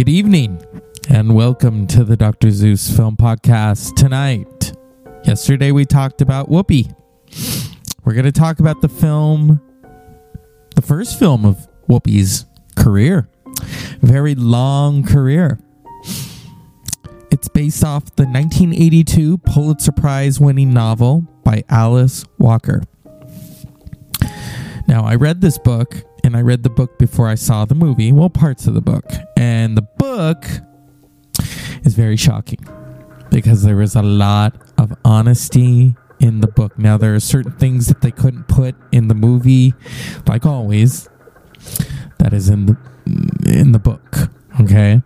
Good evening, and welcome to the Dr. Zeus Film Podcast tonight. Yesterday we talked about Whoopi. We're going to talk about the film, the first film of Whoopi's career. Very long career. It's based off the 1982 Pulitzer Prize winning novel by Alice Walker. Now, I read this book and I read the book before I saw the movie, well, parts of the book. And the book is very shocking because there was a lot of honesty in the book. Now, there are certain things that they couldn't put in the movie, like always, that is in the in the book. Okay.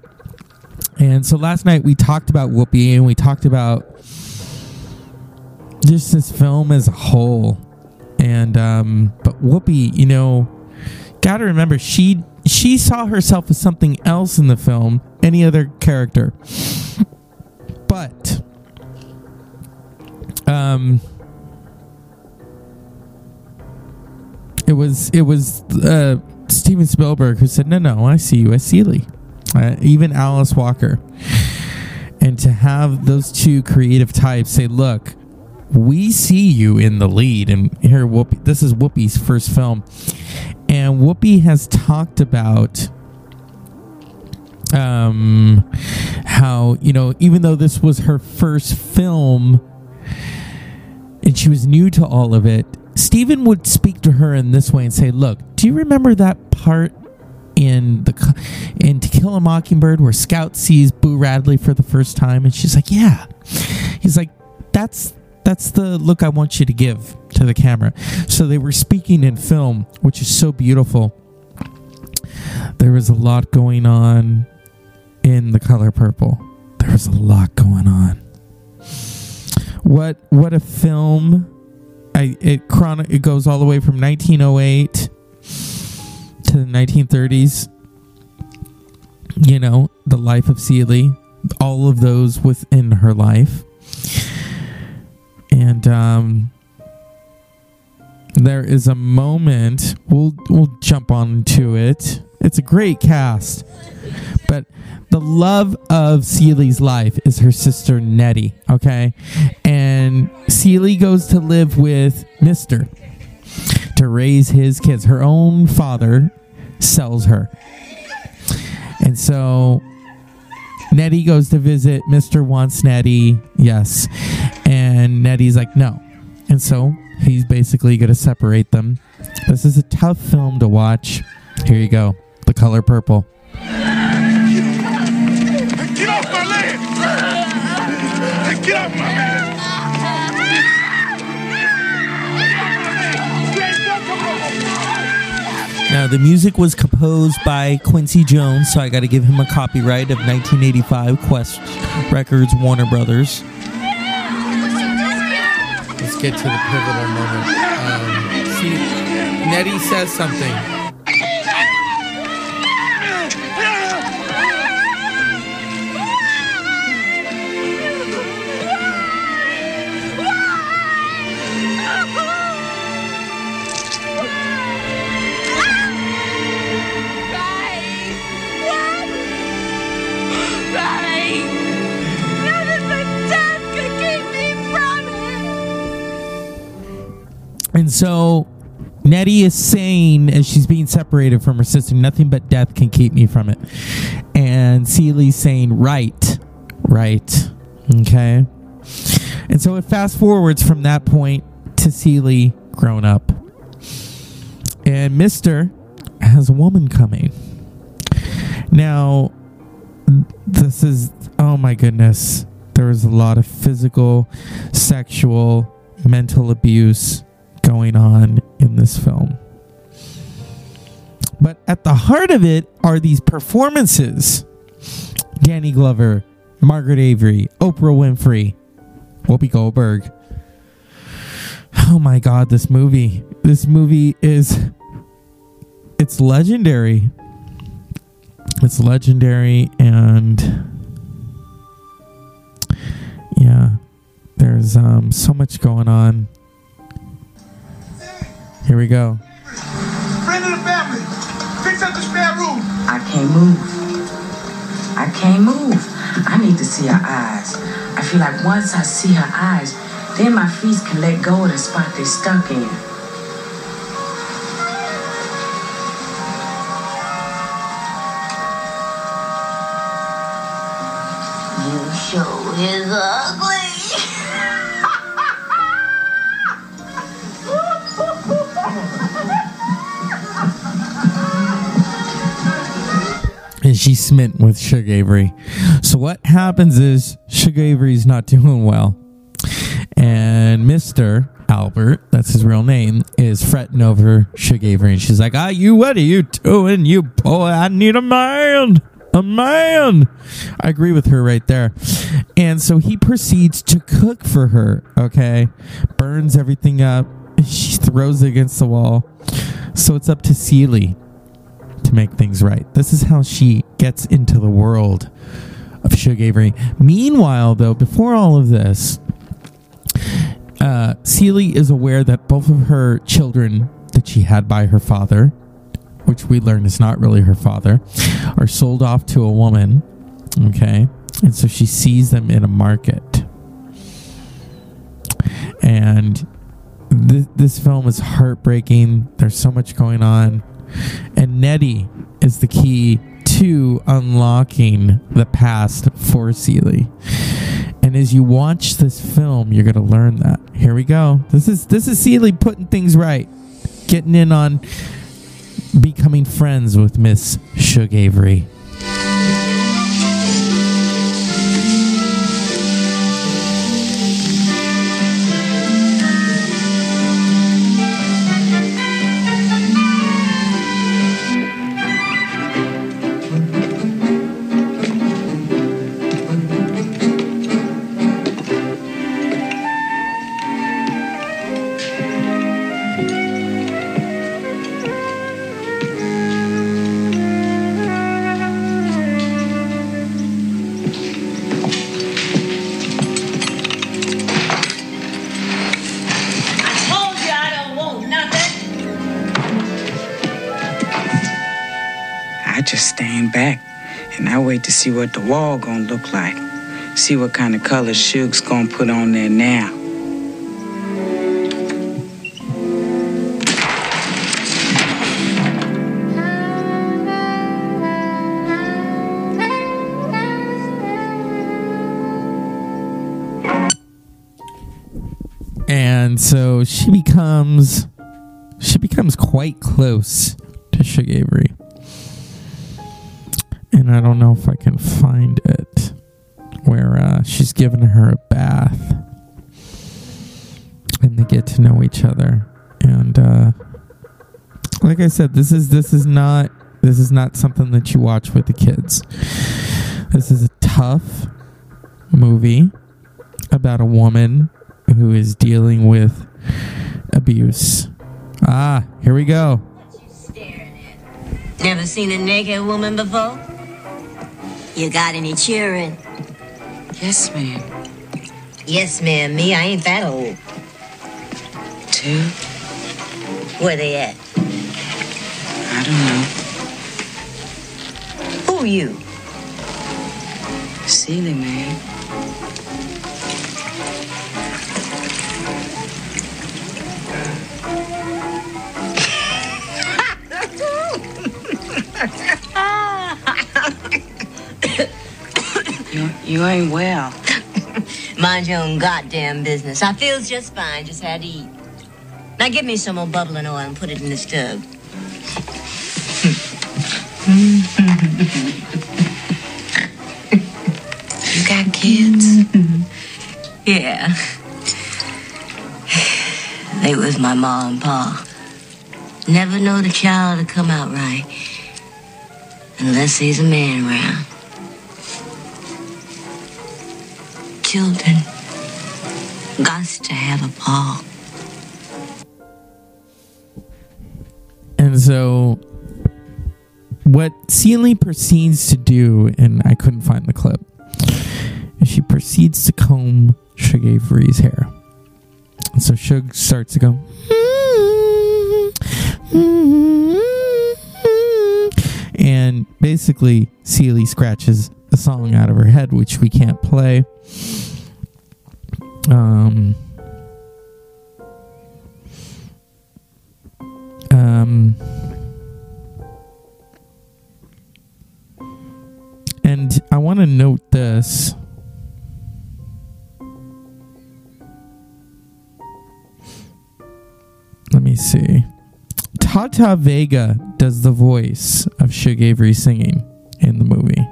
And so last night we talked about Whoopi and we talked about just this film as a whole. And um but Whoopi, you know, got to remember she she saw herself as something else in the film, any other character. But um it was it was uh Steven Spielberg who said, "No, no, I see you as Celie." Uh, even Alice Walker. And to have those two creative types say, "Look, we see you in the lead," and here, Whoopi, this is Whoopi's first film, and Whoopi has talked about um, how you know, even though this was her first film, and she was new to all of it, Steven would speak to her in this way and say, "Look, do you remember that part in the in To Kill a Mockingbird where Scout sees Boo Radley for the first time?" And she's like, "Yeah." He's like, "That's that's the look I want you to give to the camera." So they were speaking in film, which is so beautiful. There was a lot going on in The Color Purple. There was a lot going on. What what a film! I it chron- it goes all the way from 1908 to the 1930s. You know, the life of Celie, all of those within her life. And um there is a moment we'll we'll jump on to it. It's a great cast. But the love of Celie's life is her sister Nettie, okay? And Celie goes to live with Mister to raise his kids. Her own father sells her. And so Nettie goes to visit. Mr. wants Nettie. Yes. And Nettie's like, no. And so he's basically going to separate them. This is a tough film to watch. Here you go The Color Purple. Get off my land! Get off my land! Now, the music was composed by Quincy Jones, so I got to give him a copyright of 1985 Qwest Records Warner Brothers. Get to the pivotal moment. Um, see, Nettie says something. So Nettie is saying, as she's being separated from her sister, nothing but death can keep me from it. And Celie's saying, right, right. Okay. And so it fast forwards from that point to Celie grown up. And Mr. has a woman coming. Now, this is, oh my goodness. There is a lot of physical, sexual, mental abuse going on in this film. But at the heart of it are these performances Danny Glover, Margaret Avery, Oprah Winfrey, Whoopi Goldberg. Oh my god, this movie. This movie is it's legendary. It's legendary and yeah, there's um so much going on. Here we go. Friend of the family, fix up the spare room. I can't move. I can't move. I need to see her eyes. I feel like once I see her eyes, then my feet can let go of the spot they're stuck in. You sure is ugly. She's smitten with Shug Avery. So what happens is Shug Avery's not doing well, and Mister Albert, that's his real name, is fretting over Shug Avery, and she's like, "Ah, you, what are you doing, you boy? I need a man." A man. I agree with her right there. And so he proceeds to cook for her, okay? Burns everything up. She throws it against the wall. So it's up to Celie to make things right. This is how she gets into the world of Shug Avery. Meanwhile, though, before all of this, uh, Celie is aware that both of her children that she had by her father, which we learn is not really her father, are sold off to a woman. Okay. And so she sees them in a market. And th- this film is heartbreaking. There's so much going on. And Nettie is the key to unlocking the past for Celie. And as you watch this film, you're gonna learn that. Here we go. This is this is Celie putting things right, getting in on becoming friends with Miss Shug Avery. See what the wall gonna look like. See what kind of color Shug's gonna put on there now. and so she becomes she becomes quite close to Shug Avery. And I don't know if I can find it where uh, she's giving her a bath and they get to know each other. And uh, like I said, this is this is not this is not something that you watch with the kids. This is a tough movie about a woman who is dealing with abuse. Ah, here we go. Never seen a naked woman before? You got any children? Yes, ma'am. Yes, ma'am. Me, I ain't that old. Two? Where they at? I don't know. Who you? Celie, man. you, you ain't well. Mind your own goddamn business. I feels just fine. Just had to eat. Now give me some more bubbling oil and put it in the stove. You got kids? Yeah. They was my ma and pa. Never know the child to come out right unless there's a man around. Children got to have a pa. And so, what Celie proceeds to do, and I couldn't find the clip, is she proceeds to comb Shug Avery's hair. And so Shug starts to go, mm-hmm. Mm-hmm. Mm-hmm. and basically, Celie scratches song out of her head, which we can't play. Um, um, and I want to note this. Let me see. Tata Vega does the voice of Shug Avery singing in the movie.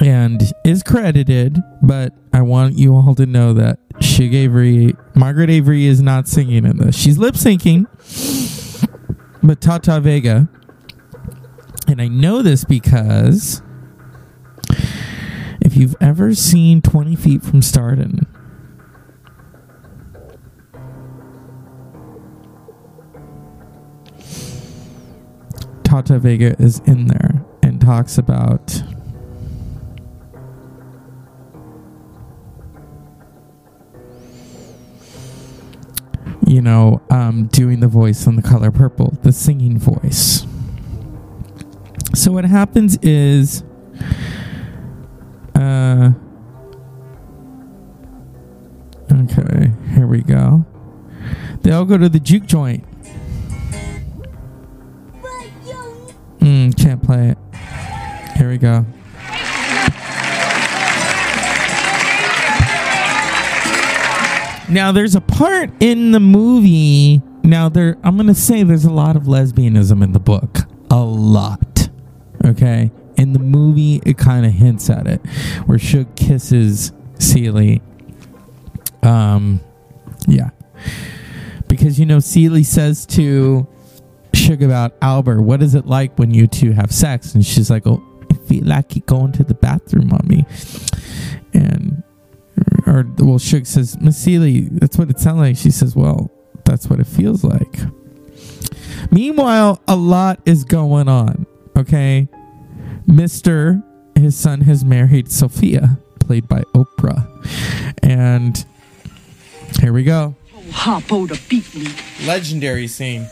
And is credited, but I want you all to know that Shug Avery, Margaret Avery is not singing in this. She's lip syncing, but Tata Vega, and I know this because if you've ever seen 20 Feet from Stardom, Tata Vega is in there and talks about you know um, doing the voice on the color purple the singing voice so what happens is uh okay here we go they all go to the juke joint Mm, can't play it. Here we go. Now there's a part in the movie. Now there I'm to say there's a lot of lesbianism in the book. A lot. Okay? In the movie it kind of hints at it where Shug kisses Celie. Um yeah. Because you know Celie says to Shug about Albert, what is it like when you two have sex? And she's like, Oh, I feel like going to the bathroom mommy." And or well, Shug says, Miss Celie, that's what it sounds like. She says, Well, that's what it feels like. Meanwhile, a lot is going on. Okay. Mr. His son has married Sophia, played by Oprah. And here we go. Harpo to beat me. Legendary scene.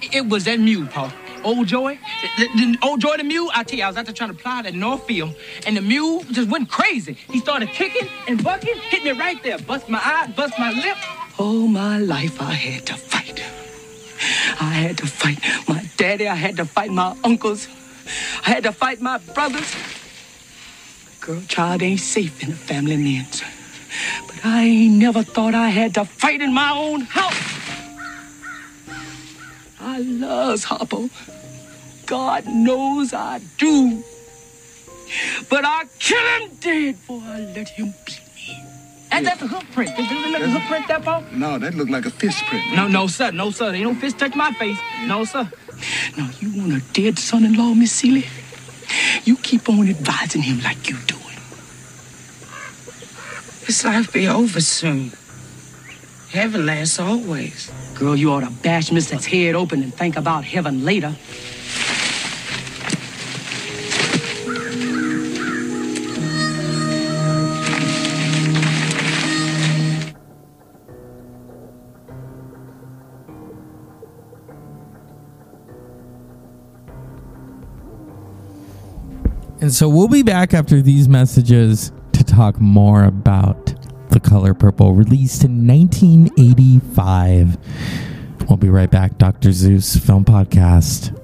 It was that mule, Paul. Old Joy, the, the- the- old Joy the mule. I tell you, I was out there trying to plow that North Field, and the mule just went crazy. He started kicking and bucking, hit me right there, bust my eye, bust my lip. All my life I had to fight. I had to fight my daddy. I had to fight my uncles. I had to fight my brothers. Girl, child ain't safe in the family names. But I ain't never thought I had to fight in my own house. I loves Harpo. God knows I do. But I kill him dead before I let him beat me. And that's a hook print. Does it look like a hook print, that Paul? No, that looked like a fist print. No, no, sir. No, sir. Ain't no fist touch my face. No, sir. Now, you want a dead son-in-law, Miss Celie? You keep on advising him like you doing. This life be over soon. Heaven lasts always. Girl, you ought to bash Mrs. head open and think about heaven later. And so we'll be back after these messages to talk more about The Color Purple, released in 1985. We'll be right back. Dr. Zeus Film Podcast.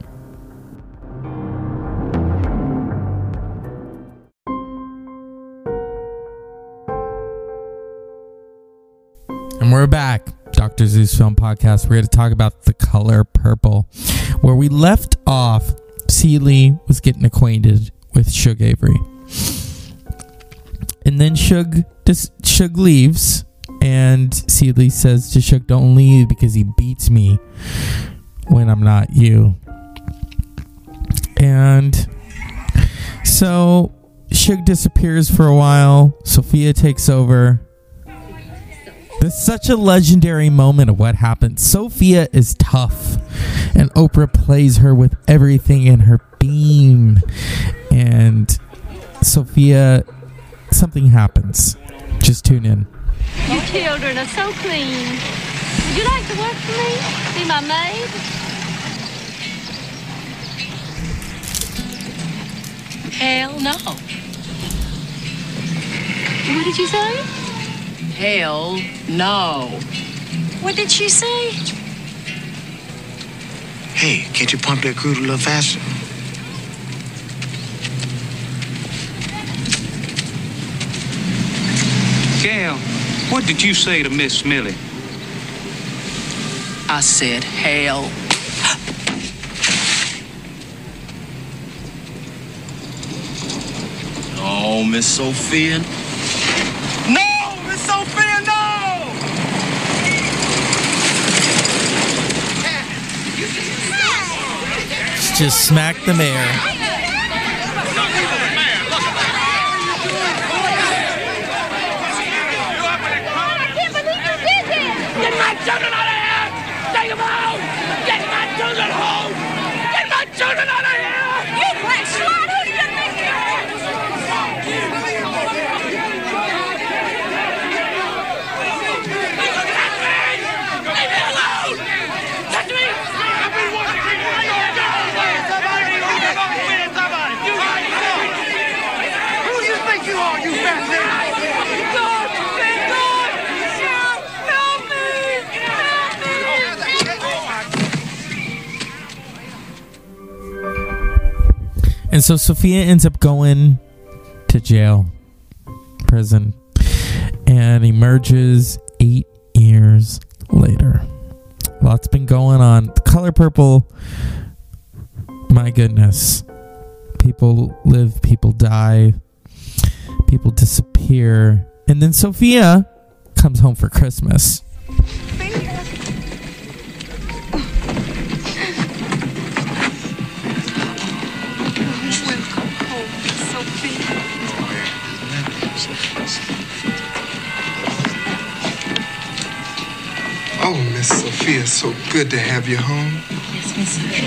And we're back. Dr. Zeus Film Podcast. We're going to talk about The Color Purple. Where we left off, Celie was getting acquainted with Shug Avery. And then Shug dis- Shug leaves and Celie says to Shug, Don't leave because he beats me when I'm not you. And so Shug disappears for a while. Sophia takes over. This is such a legendary moment of what happened. Sophia is tough, and Oprah plays her with everything in her being. And Sophia, something happens. Just tune in. You children are so clean. Would you like to work for me? Be my maid? Hell no. What did you say? Hell no. What did she say? Hey, can't you pump that crude a little faster? Gail, what did you say to Miss Millie? I said hell. Oh, Miss Sophia. No, Miss Sophia, no! Just smack the mayor. So Sophia ends up going to jail, prison, and emerges eight years later. Lots been going on. The color purple, my goodness. People live, people die, people disappear. And then Sophia comes home for Christmas. Oh, Miss Sophia, so good to have you home. Yes, Miss Sophia.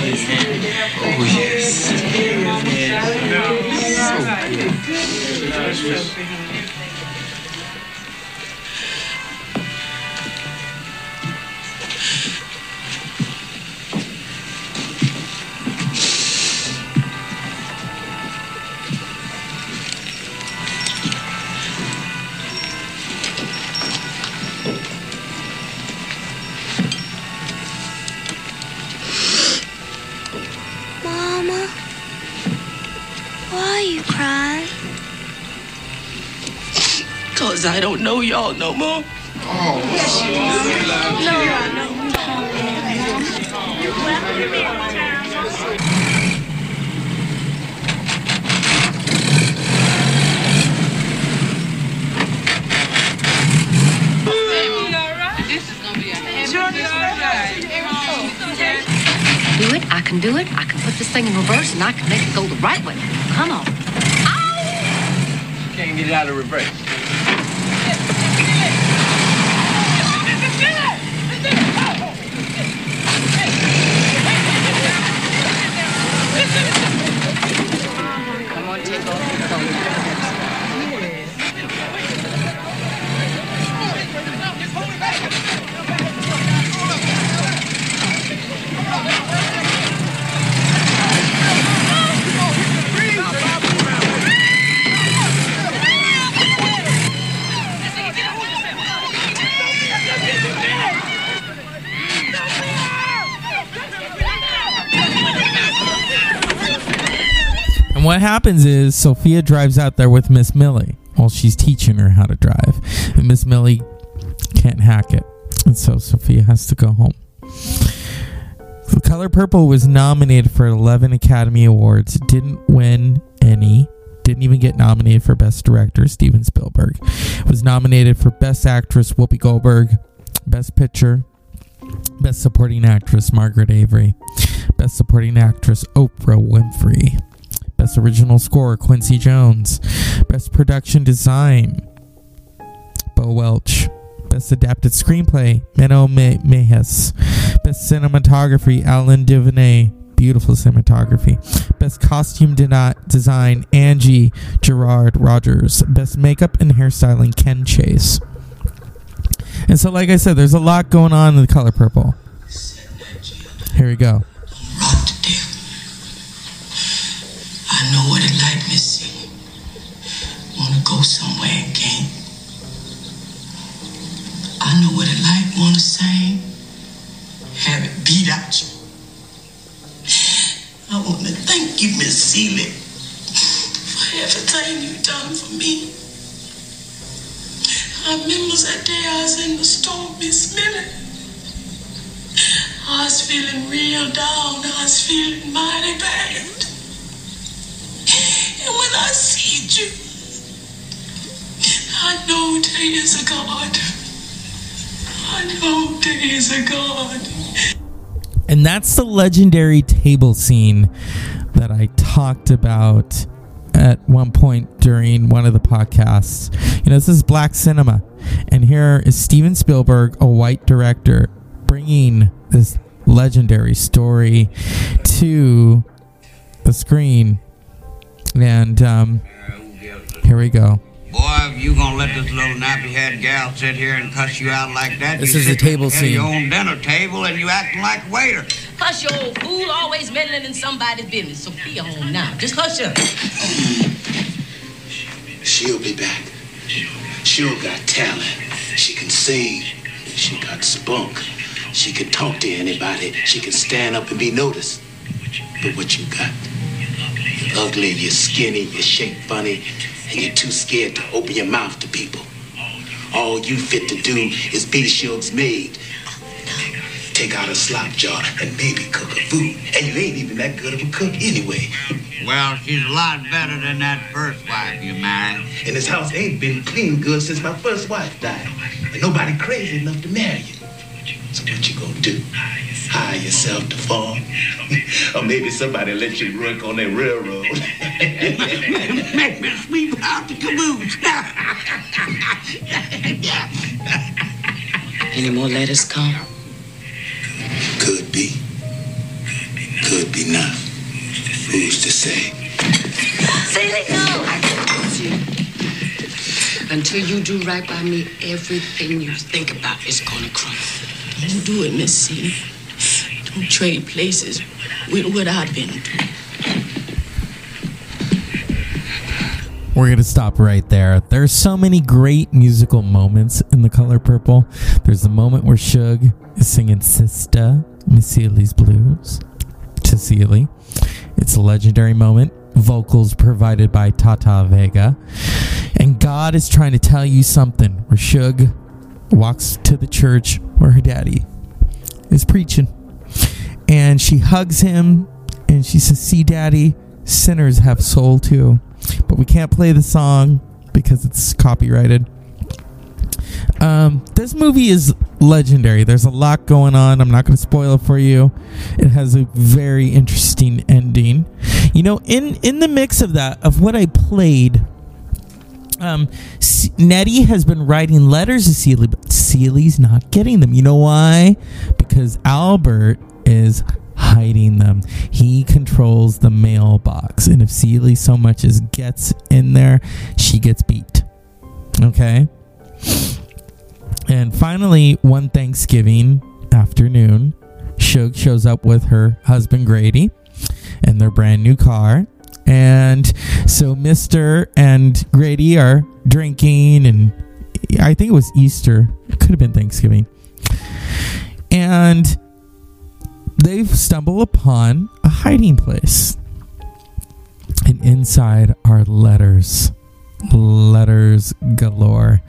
Oh, yes. So good. Cause I don't know y'all no more. Oh, yes, you do No, I know. Do it. I can do it. I can put this thing in reverse and I can make it go the right way. Come on. Can't get it out of reverse. Come on, take off your coat. And what happens is Sophia drives out there with Miss Millie while she's teaching her how to drive. And Miss Millie can't hack it. And so Sophia has to go home. The Color Purple was nominated for 11 Academy Awards. Didn't win any. Didn't even get nominated for Best Director, Steven Spielberg. Was nominated for Best Actress, Whoopi Goldberg. Best Picture, Best Supporting Actress, Margaret Avery. Best Supporting Actress, Oprah Winfrey. Best Original Score, Quincy Jones. Best Production Design, Bo Welch. Best Adapted Screenplay, Menno Me- Meyjes. Best Cinematography, Alan Duvernay. Beautiful cinematography. Best Costume de- Design, Aggie Guerard Rodgers. Best Makeup and Hairstyling, Ken Chase. And so, like I said, there's a lot going on in the color purple. Here we go. I know what it like, Missy. Wanna go somewhere can't. I know what it like, wanna sing, have it beat out you. I wanna thank you, Miss Celie, for everything you done for me. I remember that day I was in the store, Miss. I was feeling real down. I was feeling mighty bad. And when I see you, I know there is a God. I know there is a God. And that's the legendary table scene that I talked about at one point during one of the podcasts. You know, this is black cinema. And here is Steven Spielberg, a white director, bringing this legendary story to the screen. And um, here we go. Boy, if you gonna let this little nappy-head gal sit here and cuss you out like that, This you is the sitting table at the head of Your own dinner table, and you acting like a waiter. Hush your old fool, always meddling in somebody's business. So be home now. Just hush up. She'll be back. She'll got talent. She can sing. She got spunk. She can talk to anybody. She can stand up and be noticed. But what you got? You're ugly, you're skinny, you're shaped funny, and you're too scared to open your mouth to people. All you fit to do is be Shug's maid. Take out a slop jar and maybe cook a food. And you ain't even that good of a cook anyway. Well, she's a lot better than that first wife you married. And this house ain't been clean good since my first wife died. And nobody crazy enough to marry you. So what you gonna do? Hire yourself to farm? or maybe somebody let you work on that railroad. Make me sweep out the caboose. Any more letters come? Could be. Could be not. Who's to say? Celie, no! Until you do right by me, everything you think about is gonna crumble. Don't do it, Miss Celie. Don't trade places with what I've been through. We're going to stop right there. There's so many great musical moments in The Color Purple. There's the moment where Shug is singing Sista, Miss Celie's Blues to Celie. It's a legendary moment. Vocals provided by Tata Vega. And God is trying to tell you something Shug walks to the church where her daddy is preaching. And she hugs him and she says, See, daddy, sinners have soul too. But we can't play the song because it's copyrighted. Um, this movie is legendary. There's a lot going on. I'm not going to spoil it for you. It has a very interesting ending. You know, in in the mix of that of what I played, um, S- Nettie has been writing letters to Celie, but Celie's not getting them. You know why? Because Albert is hiding them. He controls the mailbox, and if Celie so much as gets in there, she gets beat. Okay. And finally, one Thanksgiving afternoon, Shug shows up with her husband Grady and their brand new car. And so Mr. and Grady are drinking, and I think it was Easter. It could have been Thanksgiving. And they stumble upon a hiding place. And inside are letters. Letters galore.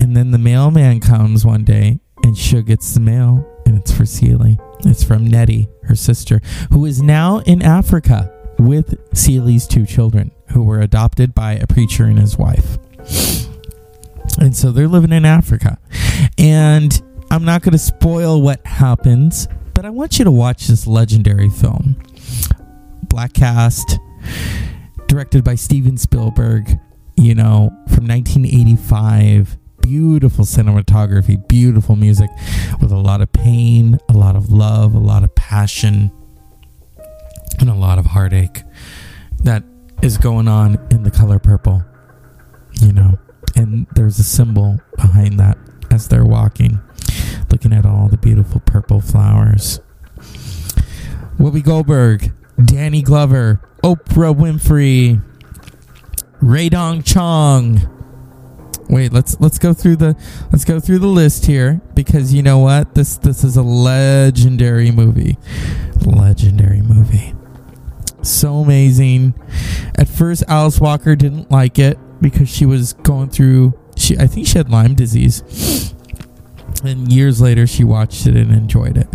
And then the mailman comes one day and Shug gets the mail and it's for Celie. It's from Nettie, her sister, who is now in Africa with Celie's two children, who were adopted by a preacher and his wife. And so they're living in Africa. And I'm not going to spoil what happens, but I want you to watch this legendary film. Black cast, directed by Steven Spielberg, you know, from 1985. Beautiful cinematography, beautiful music with a lot of pain, a lot of love, a lot of passion, and a lot of heartache that is going on in the color purple, you know. And there's a symbol behind that as they're walking, looking at all the beautiful purple flowers. Whoopi Goldberg, Danny Glover, Oprah Winfrey, Rae Dawn Chong. Wait, let's let's go through the let's go through the list here because you know what this this is a legendary movie, legendary movie, so amazing. At first, Alice Walker didn't like it because she was going through she I think she had Lyme disease. And years later, she watched it and enjoyed it.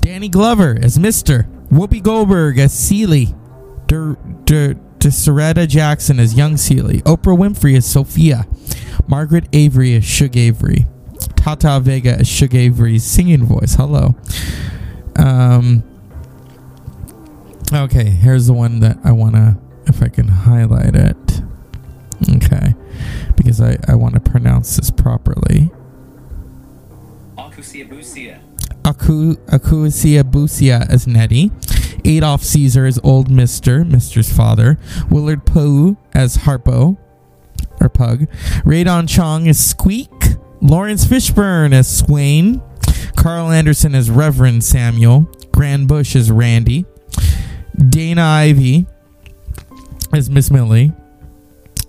Danny Glover as Mister, Whoopi Goldberg as Celie, Der, DeSoretta Jackson as young Celie, Oprah Winfrey as Sophia, Margaret Avery as Shug Avery, Tata Vega as Shug Avery's singing voice. Hello. Um. Okay, here's the one that I want to, if I can highlight it. Okay, because I, I want to pronounce this properly. Aku Akosua Busia as Nettie, Adolph Caesar as Old Mister, Mister's father, Willard Poe as Harpo, or Pug, Rae Dawn Chong as Squeak, Laurence Fishburne as Swain, Carl Anderson as Reverend Samuel, Grand Bush as Randy, Dana Ivey as Miss Millie,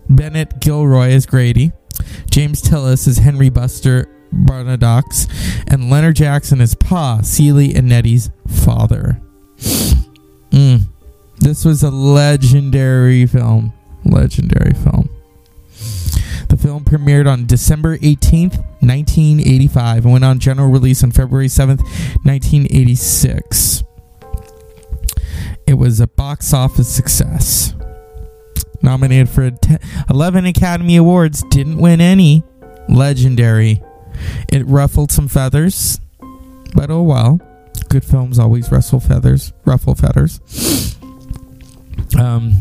Bennet Guillory as Grady, James Tillis as Henry Buster Barnadox, and Leonard Jackson as Pa, Celie and Nettie's father. Mm. This was a legendary film. Legendary film. The film premiered on December 18th, 1985, and went on general release on February 7th, 1986. It was a box office success. Nominated for 10, 11 Academy Awards, didn't win any. Legendary. It ruffled some feathers, but oh well. Good films always rustle feathers, ruffle feathers. Um,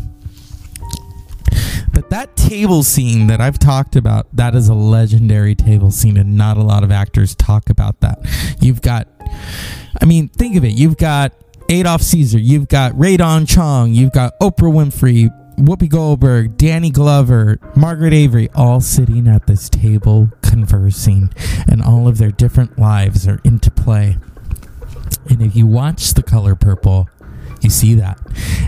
but that table scene that I've talked about, that is a legendary table scene, and not a lot of actors talk about that. You've got, I mean, think of it. You've got Adolph Caesar, you've got Rae Dawn Chong, you've got Oprah Winfrey, Whoopi Goldberg, Danny Glover, Margaret Avery, all sitting at this table conversing, and all of their different lives are into play. And if you watch The Color Purple, you see that.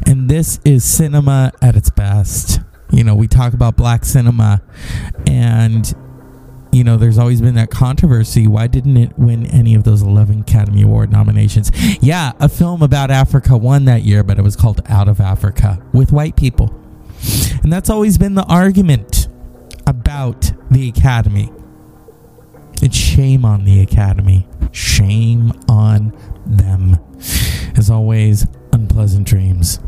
And this is cinema at its best. You know, we talk about black cinema, and, you know, there's always been that controversy. Why didn't it win any of those 11 Academy Award nominations? Yeah, a film about Africa won that year, but it was called Out of Africa with white people. And that's always been the argument about the Academy. It's shame on the Academy. Shame on them. As always, unpleasant dreams.